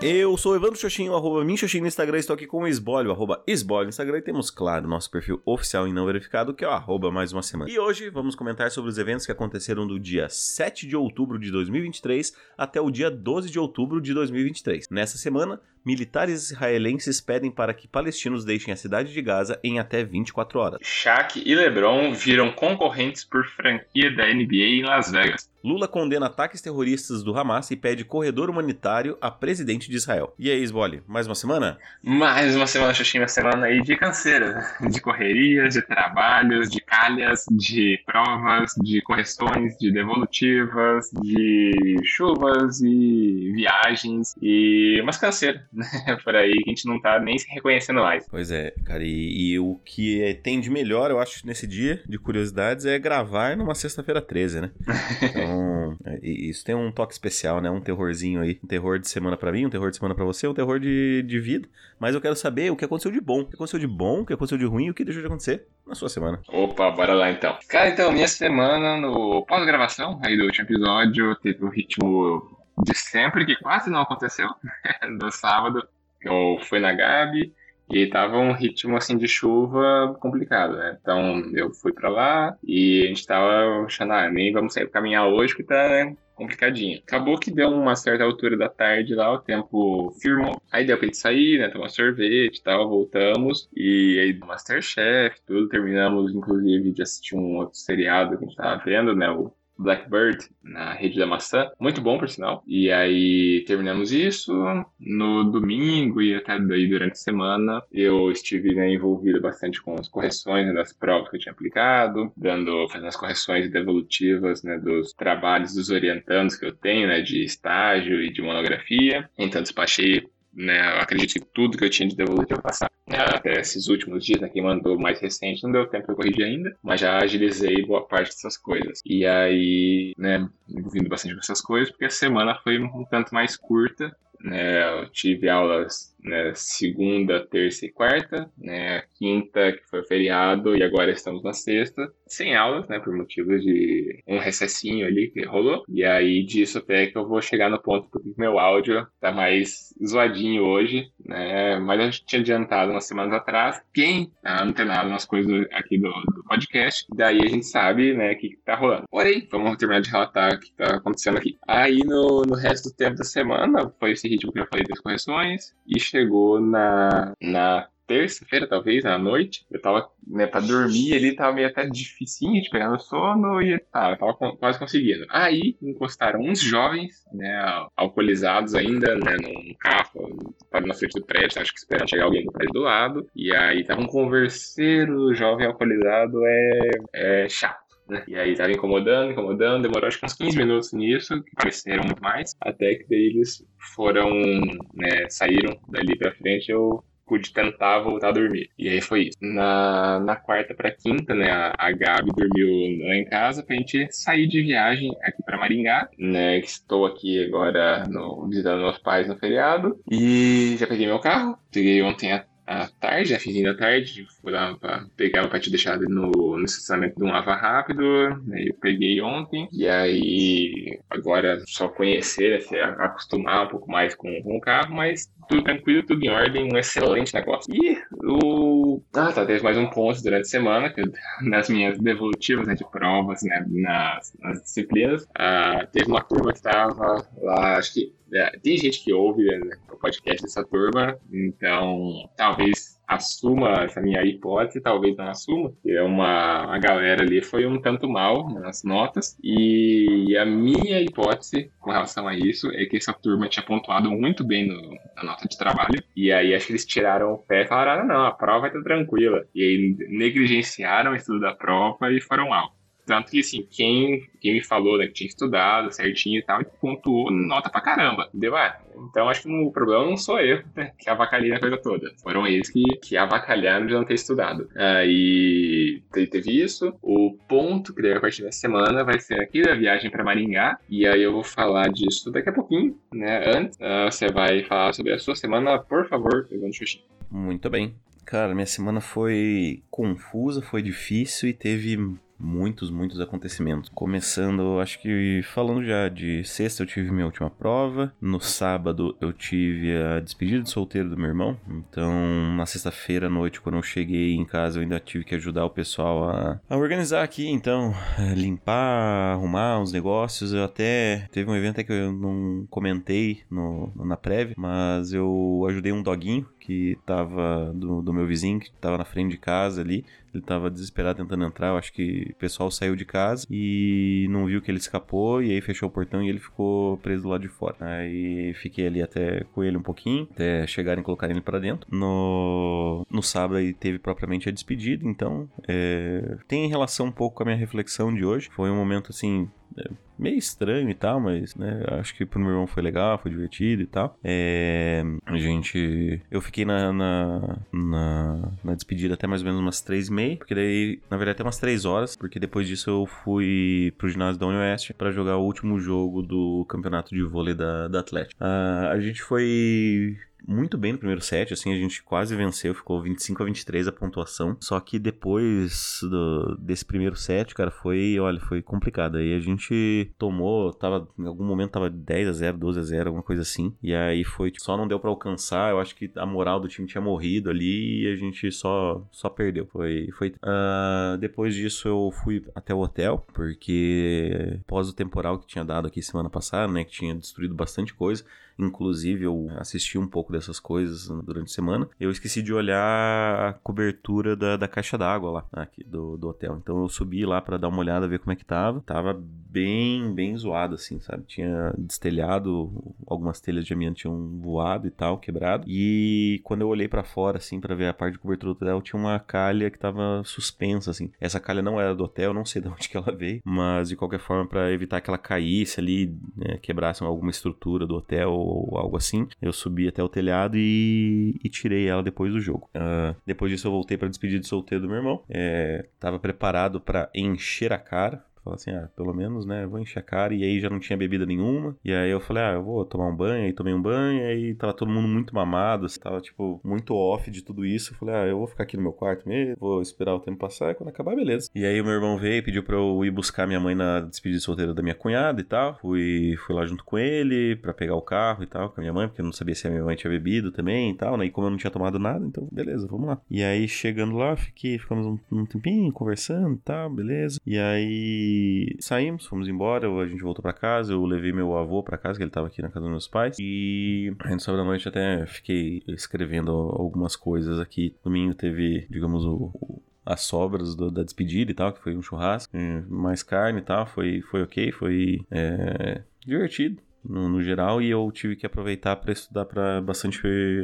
Eu sou Evandro Xoxinho, arroba Minxoxinho no Instagram, estou aqui com o Esbolho, arroba Esbolho no Instagram e temos, claro, nosso perfil oficial e não verificado, que é o arroba mais uma semana. E hoje vamos comentar sobre os eventos que aconteceram do dia 7 de outubro de 2023 até o dia 12 de outubro de 2023. Nessa semana, militares israelenses pedem para que palestinos deixem a cidade de Gaza em até 24 horas. Shaq e LeBron viram concorrentes por franquia da NBA em Las Vegas. Lula condena ataques terroristas do Hamas e pede corredor humanitário a presidente de Israel. E aí, Sbole, mais uma semana? Mais uma semana, Xuxinha, uma semana aí de canseira, de correrias, de trabalhos, de calhas, de provas, de correções, de devolutivas, de chuvas e viagens e umas canseiras, né? Por aí que a gente não tá nem se reconhecendo mais. Pois é, cara, e, e o que é, tem de melhor, eu acho, nesse dia de curiosidades é gravar numa sexta-feira 13, né? Então, é, isso tem um toque especial, né? Um terrorzinho aí. Um terror de semana para mim, um terror de semana para você, um terror de, de vida. Mas eu quero saber o que aconteceu de bom. O que aconteceu de bom, o que aconteceu de ruim e o que deixou de acontecer na sua semana. Opa, bora lá então. Cara, então, minha semana no pós-gravação aí do último episódio teve o ritmo de sempre, que quase não aconteceu. no sábado, eu fui na Gabi, e tava um ritmo assim de chuva complicado, né? Então eu fui para lá e a gente tava achando, ah, nem vamos sair caminhar hoje porque tá né, complicadinho. Acabou que deu uma certa altura da tarde lá, o tempo firmou. Aí deu pra gente sair, né? Tomar sorvete e tal, voltamos. E aí do Masterchef, tudo. Terminamos, inclusive, de assistir um outro seriado que a gente tava vendo, né? O Blackbird na rede da maçã, muito bom por sinal. E aí terminamos isso no domingo e até daí durante a semana eu estive né, envolvido bastante com as correções né, das provas que eu tinha aplicado, dando fazendo as correções devolutivas né, dos trabalhos dos orientandos que eu tenho, né, de estágio e de monografia. Então despachei né, eu acredito que tudo que eu tinha de devolutivo passar né, até esses últimos dias, né, quem mandou mais recente não deu tempo para corrigir ainda, mas já agilizei boa parte dessas coisas. E aí, né, envolvendo bastante com essas coisas, porque a semana foi um tanto mais curta, né, eu tive aulas né, segunda, terça e quarta, né, quinta que foi feriado e agora estamos na sexta, sem aulas, né, por motivos de um recessinho ali que rolou. E aí disso até que eu vou chegar no ponto porque meu áudio tá mais zoadinho hoje, né, mas a gente tinha adiantado umas semanas atrás. Quem tá antenado nas coisas aqui do, do, podcast, daí a gente sabe, né, o que, que tá rolando. Porém, vamos terminar de relatar o que tá acontecendo aqui. Aí no, no resto do tempo da semana foi esse ritmo que eu falei das correções e chegou na, na terça-feira, talvez, à noite. Eu tava, né, pra dormir ali, tava meio até dificinho de pegar no sono e tá, eu tava quase conseguindo. Aí encostaram uns jovens, né, alcoolizados ainda, né, num carro, para na frente do prédio, acho que esperando chegar alguém do prédio do lado. E aí tava um converseiro, jovem alcoolizado é, é chato. Né? E aí tava incomodando, incomodando, demorou acho que uns 15 minutos nisso, que pareceram muito mais, até que daí eles foram, né, saíram dali pra frente, eu pude tentar voltar a dormir. E aí foi isso. Na, na quarta pra quinta, né, a, Gabi dormiu lá em casa pra gente sair de viagem aqui pra Maringá, né, estou aqui agora no, visitando meus pais no feriado. E já peguei meu carro, peguei ontem à à tarde, a finzinha da tarde, fui lá pra pegar pra te deixar no, no estacionamento de um lava rápido, né, eu peguei ontem, e aí agora só conhecer, né, se acostumar um pouco mais com, com o carro, mas tudo tranquilo, tudo em ordem, um excelente negócio. E o. Ah, tá, teve mais um ponto durante a semana, que nas minhas devolutivas né, de provas, né, nas, nas disciplinas, ah, teve uma turma que estava lá, acho que. É, tem gente que ouve né, o podcast dessa turma, então talvez assuma essa minha hipótese, talvez não assuma, que é uma a galera ali foi um tanto mal nas notas e a minha hipótese com relação a isso é que essa turma tinha pontuado muito bem no, na nota de trabalho e aí acho que eles tiraram o pé e falaram, ah, não, a prova estar tranquila e aí negligenciaram o estudo da prova e foram mal. Tanto que, assim, quem, quem me falou, né, que tinha estudado certinho e tal, pontuou nota pra caramba, entendeu? Ah, então acho que o problema não sou eu, né, que avacalhei a coisa toda. Foram eles que, que avacalharam de não ter estudado. Aí teve isso. O ponto que daí a partir da semana vai ser aqui da viagem para Maringá. E aí eu vou falar disso daqui a pouquinho, né? Antes, uh, você vai falar sobre a sua semana, por favor, Evandro Xuxi. Muito bem. Cara, minha semana foi confusa, foi difícil e teve muitos, muitos acontecimentos. Começando, acho que falando já de sexta, eu tive minha última prova. No sábado, eu tive a despedida de solteiro do meu irmão. Então, na sexta-feira à noite, quando eu cheguei em casa, eu ainda tive que ajudar o pessoal a, a organizar aqui. Então, limpar, arrumar os negócios. Eu até teve um evento que eu não comentei no, na prévia, mas eu ajudei um doguinho que tava do, do meu vizinho, que tava na frente de casa ali. Ele tava desesperado tentando entrar. Eu acho que o pessoal saiu de casa e não viu que ele escapou. E aí fechou o portão e ele ficou preso lado de fora. Aí fiquei ali até com ele um pouquinho, até chegarem e colocarem ele para dentro. No, no sábado aí teve propriamente a despedida. Então é, tem relação um pouco com a minha reflexão de hoje. Foi um momento assim meio estranho e tal, mas né, acho que pro meu irmão foi legal, foi divertido e tal. É, a gente. Eu fiquei na, na, na, na, despedida até mais ou menos umas três e meia, porque daí, na verdade, até umas três horas, porque depois disso eu fui pro ginásio da Unioeste para jogar o último jogo do campeonato de vôlei da, da Atlético. Uh, a gente foi muito bem no primeiro set, assim, a gente quase venceu, ficou 25 a 23 a pontuação. Só que depois do, desse primeiro set, cara, foi, olha, foi complicado. Aí a gente tomou, tava, em algum momento tava 10 a 0, 12 a 0, alguma coisa assim. E aí foi, tipo, só não deu para alcançar. Eu acho que a moral do time tinha morrido ali e a gente só, só perdeu. Foi, foi. Uh, depois disso eu fui até o hotel, porque pós o temporal que tinha dado aqui semana passada, né, que tinha destruído bastante coisa. Inclusive, eu assisti um pouco dessas coisas durante a semana. Eu esqueci de olhar a cobertura da, da caixa d'água lá, aqui do, do hotel. Então eu subi lá para dar uma olhada, ver como é que tava. Tava bem, bem zoado, assim, sabe? Tinha destelhado, algumas telhas de amianto tinham voado e tal, quebrado. E quando eu olhei para fora, assim, para ver a parte de cobertura do hotel, tinha uma calha que tava suspensa, assim. Essa calha não era do hotel, não sei de onde que ela veio, mas de qualquer forma, para evitar que ela caísse ali, né, quebrasse alguma estrutura do hotel ou algo assim. Eu subi até o telhado e, e tirei ela depois do jogo. Uh, depois disso eu voltei para despedir de solteiro do meu irmão. É, tava preparado para encher a cara Falar assim, ah, pelo menos, né, vou encher a cara. E aí já não tinha bebida nenhuma. E aí eu falei, ah, eu vou tomar um banho. Aí tomei um banho. Aí tava todo mundo muito mamado. Assim, tava, tipo, muito off de tudo isso. Eu falei, ah, eu vou ficar aqui no meu quarto mesmo. Vou esperar o tempo passar. E quando acabar, beleza. E aí o meu irmão veio e pediu pra eu ir buscar minha mãe na despedida solteira da minha cunhada e tal. Fui, fui lá junto com ele pra pegar o carro e tal, com a minha mãe, porque eu não sabia se a minha mãe tinha bebido também e tal, né? E como eu não tinha tomado nada, então, beleza, vamos lá. E aí, chegando lá, fiquei, ficamos um, um tempinho conversando e tal, beleza. E aí saímos fomos embora, a gente voltou para casa, eu levei meu avô para casa, que ele tava aqui na casa dos meus pais, e no sábado à noite até fiquei escrevendo algumas coisas aqui. Domingo teve, digamos, o, o as sobras do, da despedida e tal, que foi um churrasco, mais carne e tal, foi, foi ok, foi é, divertido no, no, geral e eu tive que aproveitar para estudar para bastante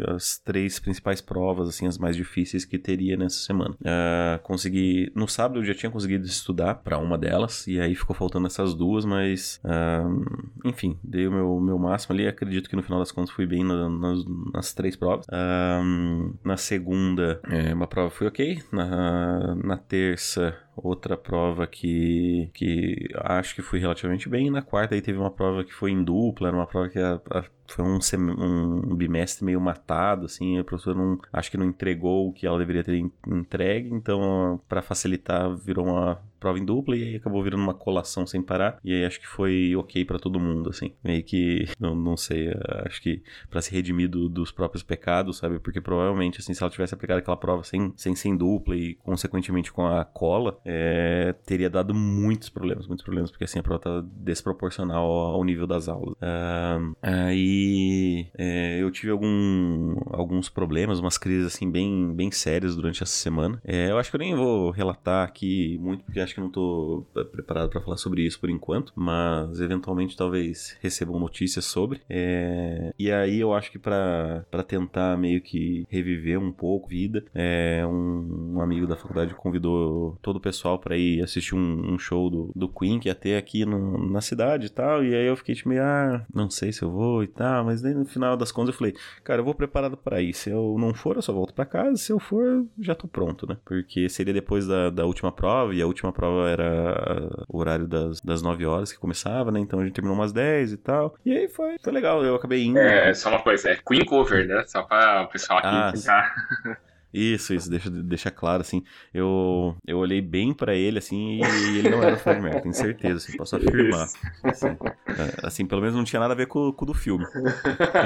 as três principais provas, assim, as mais difíceis que teria nessa semana. Uh, consegui, no sábado eu já tinha conseguido estudar para uma delas e aí ficou faltando essas duas, mas uh, enfim, dei o meu, meu máximo ali. Acredito que no final das contas fui bem na, nas, nas, três provas. Uh, na segunda, é, uma prova foi ok. Na, na terça, outra prova que, que acho que fui relativamente bem. E na quarta aí teve uma prova que foi em dupla, era uma prova que a, a foi um, um bimestre meio matado, assim, a professora não, acho que não entregou o que ela deveria ter entregue, então para facilitar virou uma prova em dupla e aí acabou virando uma colação sem parar e aí acho que foi ok para todo mundo, assim, meio que, não, não sei, acho que para se redimir do, dos próprios pecados, sabe, porque provavelmente, assim, se ela tivesse aplicado aquela prova sem, sem, sem dupla e consequentemente com a cola, é, teria dado muitos problemas, muitos problemas, porque assim a prova tá desproporcional ao, nível das aulas. Uh, aí é, eu tive algum, alguns problemas, umas crises assim bem, bem sérias durante essa semana. É, eu acho que eu nem vou relatar aqui muito, porque acho que não estou preparado para falar sobre isso por enquanto, mas eventualmente talvez recebam notícias sobre. É, e aí eu acho que para tentar meio que reviver um pouco vida, é, um, um, amigo da faculdade convidou todo o pessoal para ir assistir um, um, show do, do Queen que ia ter aqui no, na cidade e tal. E aí eu fiquei tipo meio, ah, não sei se eu vou e tal mas daí no final das contas eu falei, cara, eu vou preparado para ir. Se eu não for, eu só volto para casa. Se eu for, já tô pronto, né? Porque seria depois da, da última prova, e a última prova era o horário das, das 9 horas que começava, né? Então a gente terminou umas 10 e tal. E aí foi, foi legal, eu acabei indo. É, só uma coisa, é Queen Cover, né? Só pra o pessoal aqui ah, tentar. Isso, isso, deixa, deixa claro, assim. Eu, eu olhei bem pra ele, assim, e ele não era o Fred Mercury, tenho certeza, assim, posso afirmar. Assim, é, assim, pelo menos não tinha nada a ver com, com o do filme.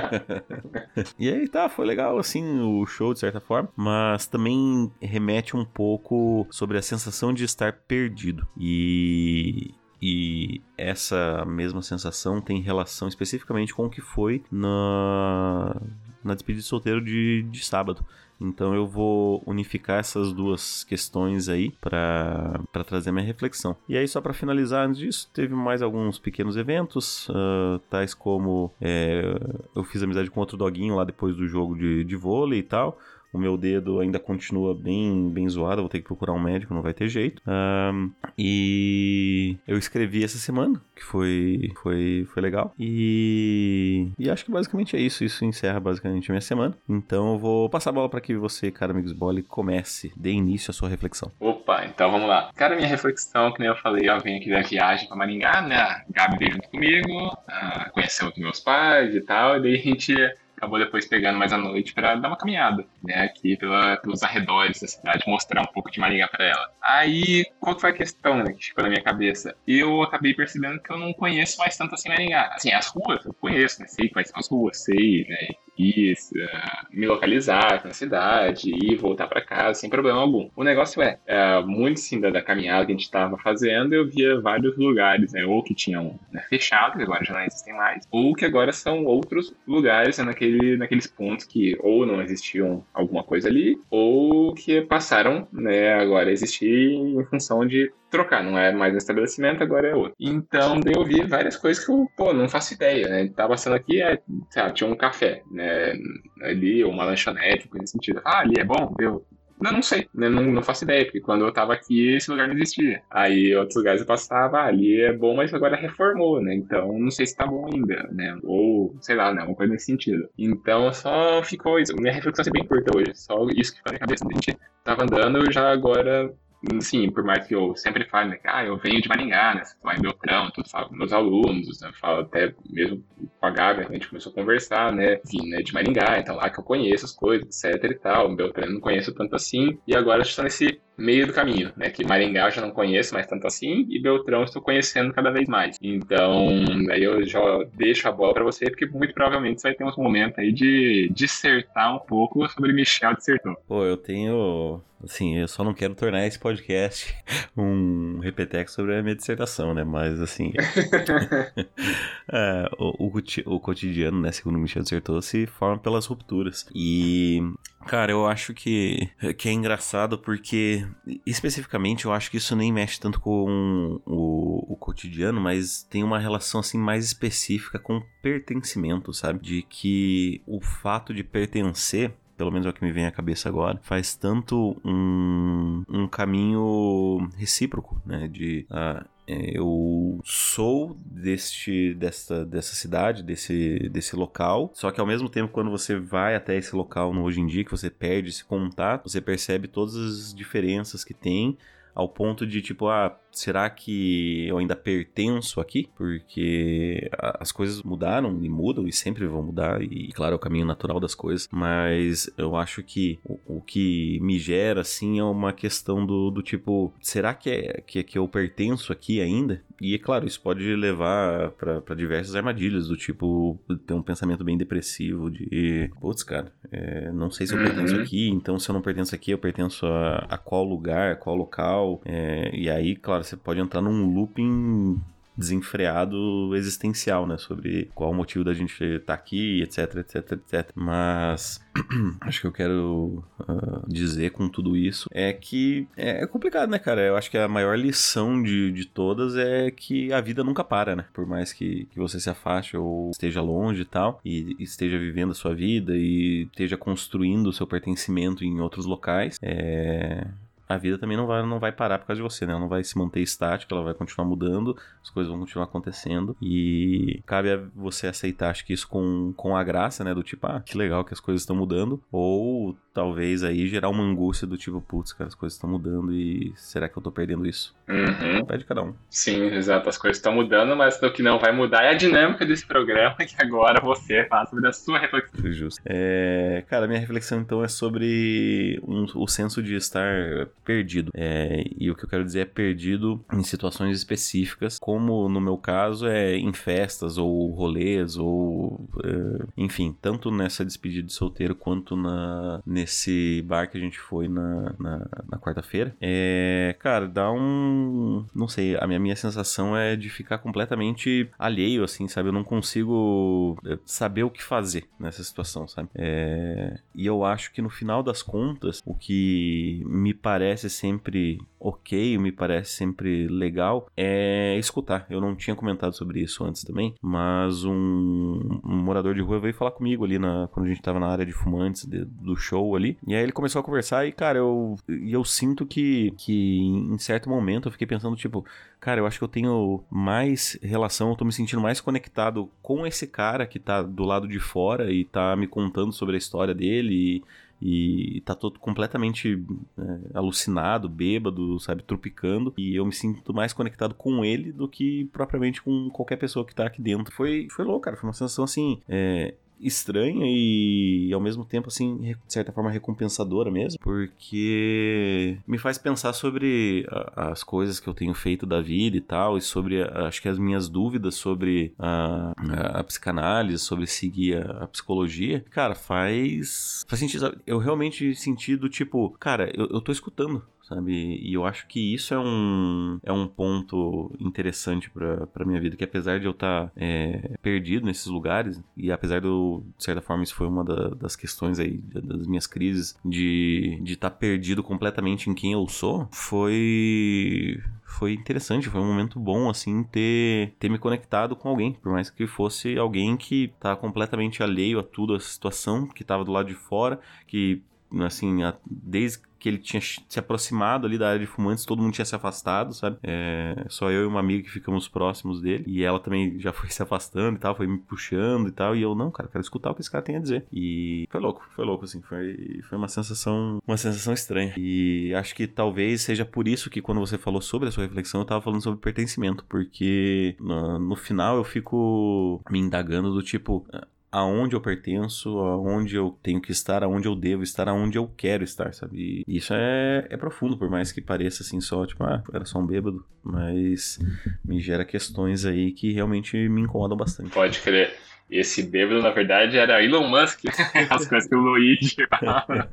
e aí tá, foi legal, assim, o show, de certa forma, mas também remete um pouco sobre a sensação de estar perdido. E e essa mesma sensação tem relação especificamente com o que foi na, na despedida de solteiro de, de sábado. Então eu vou unificar essas duas questões aí para trazer minha reflexão. E aí, só para finalizar antes disso, teve mais alguns pequenos eventos, uh, tais como é, eu fiz amizade com outro doguinho lá depois do jogo de, de vôlei e tal. O meu dedo ainda continua bem, bem zoado, vou ter que procurar um médico, não vai ter jeito. Um, e eu escrevi essa semana, que foi, foi, foi legal. E, e acho que basicamente é isso. Isso encerra basicamente a minha semana. Então eu vou passar a bola para que você, cara Amigos Bolle, comece, dê início à sua reflexão. Opa, então vamos lá. Cara, minha reflexão, que nem eu falei, eu venho aqui da viagem para Maringá, né? A Gabi veio junto comigo, uh, conheceu os meus pais e tal, e daí a gente acabou depois pegando mais à noite para dar uma caminhada, né, aqui pela, pelos arredores da cidade, mostrar um pouco de Maringá para ela. Aí, qual que foi a questão né, que ficou na minha cabeça? Eu acabei percebendo que eu não conheço mais tanto assim Maringá. Assim, as ruas eu conheço, né, sei quais são as ruas, sei, né, quis uh, me localizar na cidade e voltar para casa sem problema algum. O negócio é, uh, muito sim da, da, caminhada que a gente estava fazendo, eu via vários lugares, né, ou que tinham né, fechado, que agora já não existem mais, ou que agora são outros lugares né, naquele, naqueles pontos que ou não existiam alguma coisa ali, ou que passaram né, agora a existir em função de trocar, não é mais um estabelecimento, agora é outro. Então, eu vi várias coisas que eu, pô, não faço ideia, né? Tava passando aqui, é, sabe, tinha um café, né? Ali, ou uma lanchonete, coisa nesse sentido. Ah, ali é bom? Eu, não, não sei, né? não, não faço ideia, porque quando eu tava aqui, esse lugar não existia. Aí, outros lugares eu passava, ah, ali é bom, mas agora reformou, né? Então, não sei se tá bom ainda, né? Ou, sei lá, né? Uma coisa nesse sentido. Então, só ficou isso. Minha reflexão é bem curta hoje. Só isso que ficou na cabeça. A gente tava andando, já agora sim, por mais que eu sempre fale, né, que ah, eu venho de Maringá, né, lá em Beltrão, tudo falo com meus alunos, né, falo até mesmo com a Gabi, a gente começou a conversar, né, vim né, de Maringá, então lá que eu conheço as coisas, etc e tal, Beltrão não conheço tanto assim, e agora estou nesse meio do caminho, né? Que Maringá eu já não conheço mais tanto assim e Beltrão estou conhecendo cada vez mais. Então, aí eu já deixo a bola para você, porque muito provavelmente você vai ter uns momentos aí de dissertar um pouco sobre Michel Dissertou. Pô, eu tenho Assim, eu só não quero tornar esse podcast um repeteco sobre a minha dissertação, né? Mas, assim. é, o, o, o, cotidiano, né? Segundo Michel dissertou, se forma pelas rupturas. E Cara, eu acho que, que é engraçado porque, especificamente, eu acho que isso nem mexe tanto com o, o cotidiano, mas tem uma relação assim mais específica com pertencimento, sabe? De que o fato de pertencer pelo menos é o que me vem à cabeça agora, faz tanto um, um caminho recíproco, né? De uh, eu sou deste, dessa, dessa cidade, desse, desse local, só que ao mesmo tempo, quando você vai até esse local no hoje em dia, que você perde esse contato, você percebe todas as diferenças que tem, ao ponto de tipo, ah, será que eu ainda pertenço aqui? Porque as coisas mudaram e mudam e sempre vão mudar, e claro, é o caminho natural das coisas, mas eu acho que o, o que me gera, assim, é uma questão do, do tipo, será que, é, que, que eu pertenço aqui ainda? E é claro, isso pode levar para diversas armadilhas, do tipo, ter um pensamento bem depressivo de, putz, cara, é, não sei se eu pertenço uhum. aqui, então se eu não pertenço aqui, eu pertenço a, a qual lugar, a qual local, é, e aí, claro, você pode entrar num looping desenfreado existencial, né? Sobre qual o motivo da gente estar tá aqui, etc, etc, etc. Mas acho que eu quero uh, dizer com tudo isso é que é complicado, né, cara? Eu acho que a maior lição de, de todas é que a vida nunca para, né? Por mais que, que você se afaste ou esteja longe e tal, e esteja vivendo a sua vida e esteja construindo o seu pertencimento em outros locais, é a vida também não vai, não vai parar por causa de você, né? Ela não vai se manter estática, ela vai continuar mudando, as coisas vão continuar acontecendo. E cabe a você aceitar, acho que isso com, com a graça, né? Do tipo, ah, que legal que as coisas estão mudando. Ou talvez aí gerar uma angústia do tipo, putz, cara, as coisas estão mudando e será que eu tô perdendo isso? Uhum. Pede cada um. Sim, exato. As coisas estão mudando, mas o que não vai mudar é a dinâmica desse programa que agora você faz sobre a sua reflexão. Justo. É, cara, minha reflexão então é sobre um, o senso de estar perdido. É, e o que eu quero dizer é perdido em situações específicas, como no meu caso é em festas ou rolês ou é, enfim, tanto nessa despedida de solteiro quanto na, nesse bar que a gente foi na, na, na quarta-feira. É, cara, dá um. Não sei, a minha, minha sensação é de ficar completamente alheio, assim, sabe? Eu não consigo é, saber o que fazer nessa situação, sabe? É, e eu acho que no final das contas, o que me parece sempre ok, me parece sempre legal, é escutar. Eu não tinha comentado sobre isso antes também, mas um, um morador de rua veio falar comigo ali na, quando a gente tava na área de fumantes de, do show ali. E aí ele começou a conversar e, cara, eu, eu sinto que, que em certo momento eu fiquei pensando, tipo, cara, eu acho que eu tenho mais relação, eu tô me sentindo mais conectado com esse cara que tá do lado de fora e tá me contando sobre a história dele e e tá todo completamente é, alucinado, bêbado, sabe, tropicando. E eu me sinto mais conectado com ele do que propriamente com qualquer pessoa que tá aqui dentro. Foi, foi louco, cara. Foi uma sensação assim. É, estranha e ao mesmo tempo assim, de certa forma recompensadora mesmo, porque me faz pensar sobre as coisas que eu tenho feito da vida e tal, e sobre acho que as minhas dúvidas sobre a, a, a psicanálise, sobre seguir a, a, psicologia. Cara, faz faz sentido, eu realmente senti do tipo, cara, eu, eu tô escutando sabe? E eu acho que isso é um, é um ponto interessante pra, minha vida, que apesar de eu estar tá, é, perdido nesses lugares, e apesar de de certa forma, isso foi uma da, das questões aí, das minhas crises, de estar tá perdido completamente em quem eu sou, foi foi interessante, foi um momento bom, assim, ter, ter me conectado com alguém, por mais que fosse alguém que tá completamente alheio a tudo, a situação, que tava do lado de fora, que, assim, desde que ele tinha se aproximado ali da área de fumantes, todo mundo tinha se afastado, sabe? É, só eu e uma amiga que ficamos próximos dele. E ela também já foi se afastando e tal, foi me puxando e tal. E eu, não, cara, quero escutar o que esse cara tem a dizer. E foi louco, foi louco, assim. Foi, foi uma sensação, uma sensação estranha. E acho que talvez seja por isso que quando você falou sobre a sua reflexão, eu tava falando sobre pertencimento. Porque no, no final eu fico me indagando do tipo, aonde eu pertenço, aonde eu tenho que estar, aonde eu devo estar, aonde eu quero estar, sabe? E isso é, é profundo, por mais que pareça assim só, tipo, ah, era só um bêbado, mas me gera questões aí que realmente me incomodam bastante. Pode crer. Esse bêbado, na verdade, era Elon Musk. As coisas que o Luigi falava.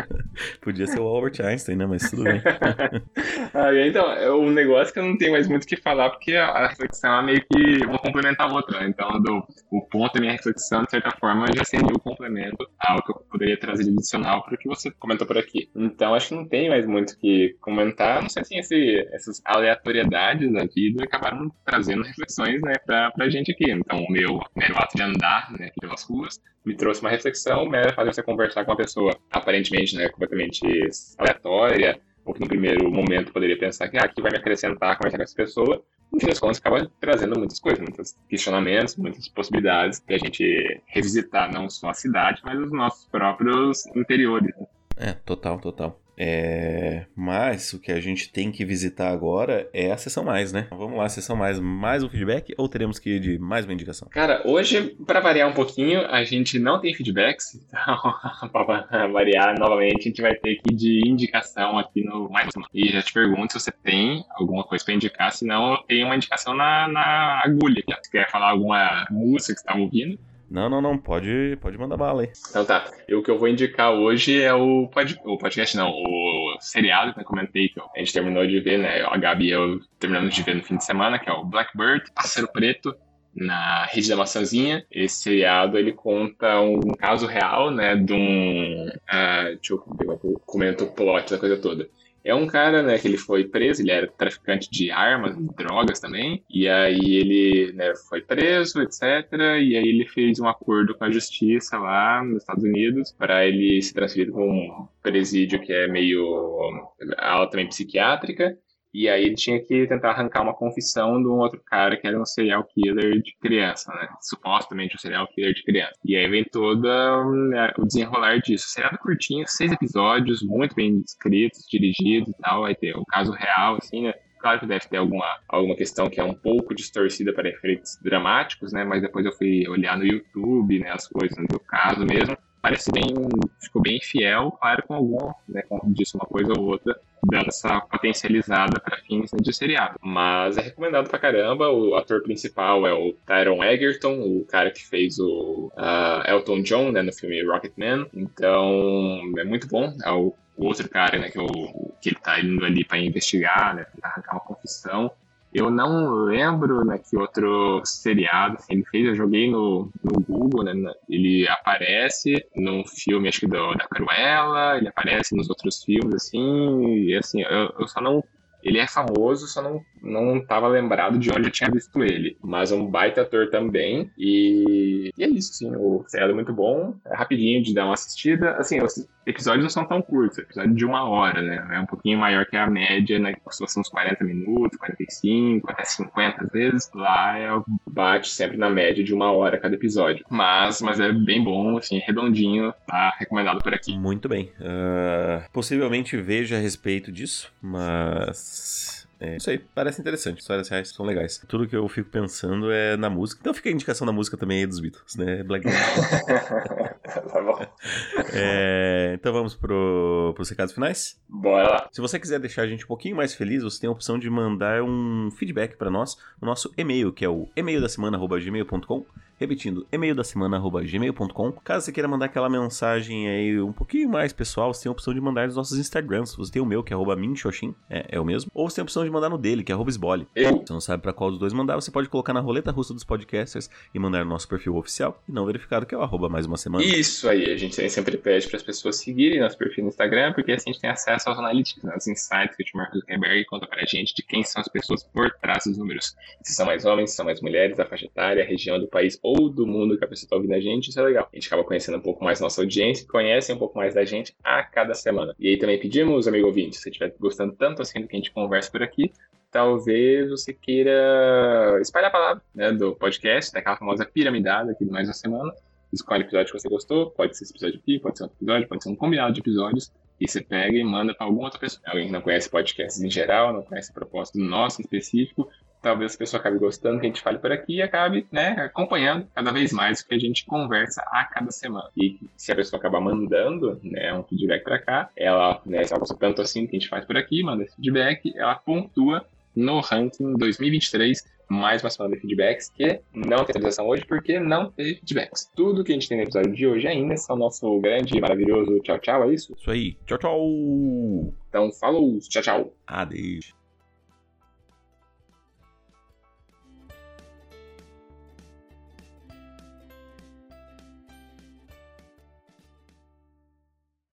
Podia ser o Albert Einstein, né? Mas tudo bem. ah, então, é um negócio que eu não tenho mais muito o que falar, porque a reflexão é meio que uma complementar a outra. Né? Então, do, o ponto da minha reflexão, de certa forma, já seria o complemento ao que eu poderia trazer de adicional para o que você comentou por aqui. Então, acho que não tem mais muito o que comentar. Não sei se esse, essas aleatoriedades da vida acabaram trazendo reflexões né, para a gente aqui. Então, o meu, meu ato de andar né, pelas ruas, me trouxe uma reflexão, né, fazer você conversar com uma pessoa aparentemente né, completamente aleatória, ou que no primeiro momento poderia pensar que ah, aqui vai me acrescentar conversar com essa pessoa, no fim das contas acaba trazendo muitas coisas, muitos questionamentos, muitas possibilidades para a gente revisitar não só a cidade, mas os nossos próprios interiores. Né? É, total, total. É... Mas o que a gente tem que visitar agora é a sessão mais, né? Vamos lá, sessão mais, mais um feedback ou teremos que ir de mais uma indicação? Cara, hoje, para variar um pouquinho, a gente não tem feedbacks, então, para variar novamente, a gente vai ter que ir de indicação aqui no mais uma. E já te pergunto se você tem alguma coisa para indicar, senão eu tenho uma indicação na, na agulha. Se quer falar alguma música que você tá ouvindo, não, não, não, pode, pode mandar bala aí. Então tá. E o que eu vou indicar hoje é o, pod, o podcast, não, o seriado que eu comentei, que a gente terminou de ver, né? A Gabi e eu terminamos de ver no fim de semana, que é o Blackbird, Pássaro Preto, na Rede da Maçãzinha. Esse seriado, ele conta um caso real, né, de um... Uh, deixa eu ver, comento o plot da coisa toda É um cara, né, que ele foi preso, ele era traficante de armas, drogas também, e aí ele, né, foi preso, etc. E aí ele fez um acordo com a justiça lá nos Estados Unidos para ele se transferir para um presídio que é meio altamente psiquiátrica e aí ele tinha que tentar arrancar uma confissão de um outro cara que era um serial killer de criança, né? Supostamente um serial killer de criança. E aí vem todo né, o desenrolar disso. Seriado curtinho, seis episódios, muito bem escritos, dirigidos e tal. Vai ter o um caso real, assim, né? Claro que deve ter alguma, alguma questão que é um pouco distorcida para efeitos dramáticos, né? Mas depois eu fui olhar no YouTube, né? As coisas do caso mesmo parece bem, ficou bem fiel, claro, com algum, né, como disse uma coisa ou outra, dando essa potencializada para fins de seriado. Mas é recomendado pra caramba. O ator principal é o Tyron Egerton, o cara que fez o uh, Elton John né, no filme Rocketman. Então é muito bom. É o, o outro cara né, que, o, que ele tá indo ali para investigar, né, arrancar uma confissão. Eu não lembro né, que outro seriado assim, ele fez, eu joguei no, no Google, né, ele aparece num filme, acho que do, da Cruella, ele aparece nos outros filmes, assim, e assim, eu, eu só não ele é famoso, só não, não tava lembrado de onde eu tinha visto ele. Mas é um baita ator também. E, e é isso, sim. O seriado é muito bom. É rapidinho de dar uma assistida. Assim, os episódios não são tão curtos. É episódio de uma hora, né? É um pouquinho maior que a média, né? Que são uns 40 minutos, 45, até 50 vezes. Lá é, bate sempre na média de uma hora cada episódio. Mas, mas é bem bom, assim, redondinho. Tá recomendado por aqui. Muito bem. Uh, possivelmente veja a respeito disso, mas é, isso aí, parece interessante. Histórias reais são legais. Tudo que eu fico pensando é na música. Então fica a indicação da música também aí dos Beatles, né? Black Tá bom. É, então vamos pro, pros recados finais? Bora lá. Se você quiser deixar a gente um pouquinho mais feliz, você tem a opção de mandar um feedback para nós no nosso e-mail, que é o e-mail da semana@gmail.com Repetindo, e-mail da semana.gmail.com. Caso você queira mandar aquela mensagem aí um pouquinho mais pessoal, você tem a opção de mandar nos nossos Instagrams. Você tem o meu, que é minxoxin, é, é o mesmo. Ou você tem a opção de mandar no dele, que é esbole. Você não sabe para qual dos dois mandar, você pode colocar na roleta russa dos podcasters e mandar no nosso perfil oficial e não verificado, que é o arroba mais uma semana. Isso aí, a gente sempre pede para as pessoas seguirem nosso perfil no Instagram, porque assim a gente tem acesso aos analytics, aos insights que o Mark Zuckerberg conta pra gente de quem são as pessoas por trás dos números. Se são mais homens, se são mais mulheres, a faixa etária, a região do país ou do mundo que a pessoa está ouvindo a gente, isso é legal. A gente acaba conhecendo um pouco mais nossa audiência, conhece um pouco mais da gente a cada semana. E aí também pedimos, amigo ouvinte, se você estiver gostando tanto assim do que a gente conversa por aqui, talvez você queira espalhar a palavra né, do podcast, daquela famosa piramidada aqui do Mais Uma Semana. Escolhe o episódio que você gostou, pode ser esse episódio aqui, pode ser outro episódio, pode ser um combinado de episódios, e você pega e manda para alguma outra pessoa. Alguém que não conhece podcasts em geral, não conhece a proposta nosso em específico, talvez a pessoa acabe gostando que a gente fale por aqui e acabe né, acompanhando cada vez mais o que a gente conversa a cada semana. E se a pessoa acabar mandando né, um feedback para cá, ela, né, se ela gostou tanto assim que a gente faz por aqui, manda esse feedback, ela pontua no ranking 2023 mais uma semana de feedbacks que não tem atualização hoje porque não teve feedbacks. Tudo que a gente tem no episódio de hoje ainda é o nosso grande e maravilhoso tchau tchau, é isso? Isso aí. Tchau, tchau. Então, falou. Tchau, tchau. Adeus.